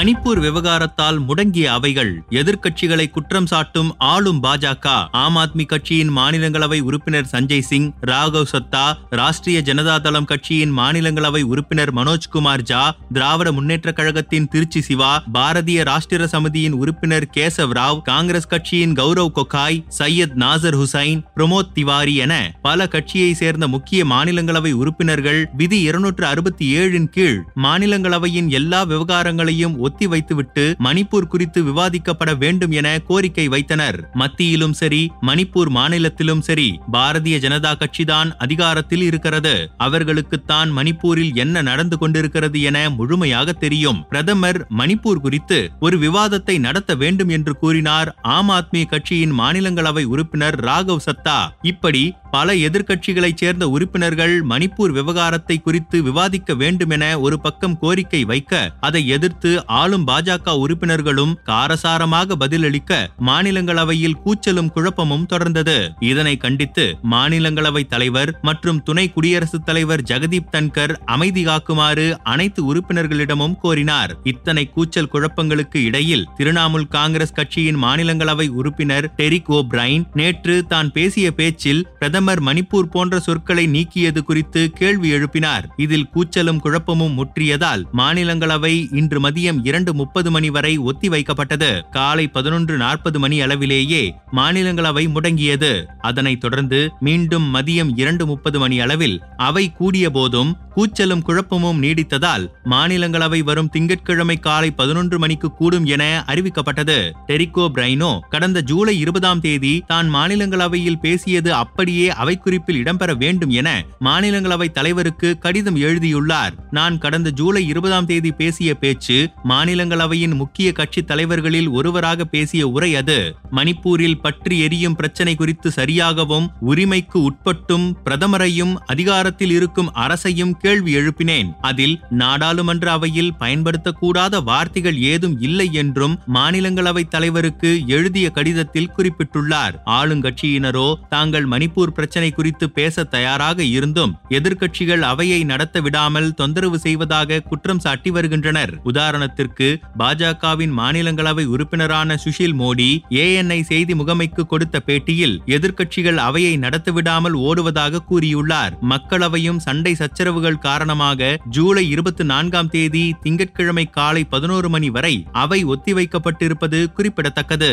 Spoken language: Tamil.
மணிப்பூர் விவகாரத்தால் முடங்கிய அவைகள் எதிர்க்கட்சிகளை குற்றம் சாட்டும் ஆளும் பாஜக ஆம் ஆத்மி கட்சியின் மாநிலங்களவை உறுப்பினர் சஞ்சய் சிங் ராகவ் சத்தா ராஷ்டிரிய ஜனதா தளம் கட்சியின் மாநிலங்களவை உறுப்பினர் மனோஜ்குமார் ஜா திராவிட முன்னேற்ற கழகத்தின் திருச்சி சிவா பாரதிய ராஷ்டிர சமிதியின் உறுப்பினர் கேசவ் ராவ் காங்கிரஸ் கட்சியின் கௌரவ் கொக்காய் சையத் நாசர் ஹுசைன் பிரமோத் திவாரி என பல கட்சியை சேர்ந்த முக்கிய மாநிலங்களவை உறுப்பினர்கள் விதி இருநூற்று அறுபத்தி ஏழின் கீழ் மாநிலங்களவையின் எல்லா விவகாரங்களையும் ஒத்தி வைத்துவிட்டு மணிப்பூர் குறித்து விவாதிக்கப்பட வேண்டும் என கோரிக்கை வைத்தனர். மத்தியிலும் சரி மணிப்பூர் மாநிலத்திலும் சரி பாரதிய ஜனதா கட்சிதான் அதிகாரத்தில் இருக்கிறது. அவர்களுக்குத்தான் மணிப்பூரில் என்ன நடந்து கொண்டிருக்கிறது என முழுமையாக தெரியும். பிரதமர் மணிப்பூர் குறித்து ஒரு விவாதத்தை நடத்த வேண்டும் என்று கூறினார். ஆம் ஆத்மி கட்சியின் மாநிலங்களவை உறுப்பினர் ராகவ் சத்தா. இப்படி பல எதிர்க்கட்சிகளைச் சேர்ந்த உறுப்பினர்கள் மணிப்பூர் விவகாரத்தை குறித்து விவாதிக்க வேண்டும் என ஒரு பக்கம் கோரிக்கை வைக்க அதை எதிர்த்து ஆளும் பாஜக உறுப்பினர்களும் காரசாரமாக பதிலளிக்க மாநிலங்களவையில் கூச்சலும் குழப்பமும் தொடர்ந்தது. இதனை கண்டித்து மாநிலங்களவை தலைவர் மற்றும் துணை குடியரசுத் தலைவர் ஜெகதீப் தன்கர் அமைதி காக்குமாறு அனைத்து உறுப்பினர்களிடமும் கோரினார். இத்தனை கூச்சல் குழப்பங்களுக்கு இடையில் திரிணாமுல் காங்கிரஸ் கட்சியின் மாநிலங்களவை உறுப்பினர் டெரிக் ஓ பிரைன் நேற்று தான் பேசிய பேச்சில் பிரதமர் பிரதமர் மணிப்பூர் போன்ற சொற்களை நீக்கியது குறித்து கேள்வி எழுப்பினார். இதில் கூச்சலும் குழப்பமும் முற்றியதால் மாநிலங்களவை இன்று மதியம் இரண்டு முப்பது மணி வரை ஒத்திவைக்கப்பட்டது காலை பதினொன்று நாற்பது மணி அளவிலேயே மாநிலங்களவை முடங்கியது. அதனைத் தொடர்ந்து மீண்டும் மதியம் இரண்டு முப்பது மணி அளவில் அவை கூடிய போதும் கூச்சலும் குழப்பமும் நீடித்ததால் மாநிலங்களவை வரும் திங்கட்கிழமை காலை பதினொன்று மணிக்கு கூடும் என அறிவிக்கப்பட்டது. டெரிகோ பிரைனோ கடந்த ஜூலை இருபதாம் தேதி தான் மாநிலங்களவையில் பேசியது அப்படியே அவை குறிப்பில் இடம்பெற வேண்டும் என மாநிலங்களவை தலைவருக்கு கடிதம் எழுதியுள்ளார். நான் கடந்த ஜூலை இருபதாம் தேதி பேசிய பேச்சு மாநிலங்களவையின் முக்கிய கட்சி தலைவர்களில் ஒருவராக பேசிய உரை அது. மணிப்பூரில் பற்றி எரியும் பிரச்சனை குறித்து சரியாகவும் உரிமைக்கு உட்பட்டும் பிரதமரையும் அதிகாரத்தில் இருக்கும் அரசையும் கேள்வி எழுப்பினேன். அதில் நாடாளுமன்ற அவையில் பயன்படுத்தக்கூடாத வார்த்தைகள் ஏதும் இல்லை என்றும் மாநிலங்களவை தலைவருக்கு எழுதிய கடிதத்தில் குறிப்பிட்டுள்ளார். ஆளுங்கட்சியினரோ தாங்கள் மணிப்பூர் பிரச்சனை குறித்து பேச தயாராக இருந்தும் எதிர்க்கட்சிகள் அவையை நடத்த விடாமல் தொந்தரவு செய்வதாக குற்றம் சாட்டி வருகின்றனர். உதாரணத்திற்கு பாஜகவின் மாநிலங்களவை உறுப்பினரான சுஷில் மோடி ஏஎன்ஐ செய்தி முகமைக்கு கொடுத்த பேட்டியில் எதிர்க்கட்சிகள் அவையை நடத்தவிடாமல் ஓடுவதாக கூறியுள்ளார். மக்களவையும் சண்டை சச்சரவுகள் காரணமாக ஜூலை இருபத்தி நான்காம் தேதி திங்கட்கிழமை காலை பதினோரு மணி வரை அவை ஒத்திவைக்கப்பட்டிருப்பது குறிப்பிடத்தக்கது.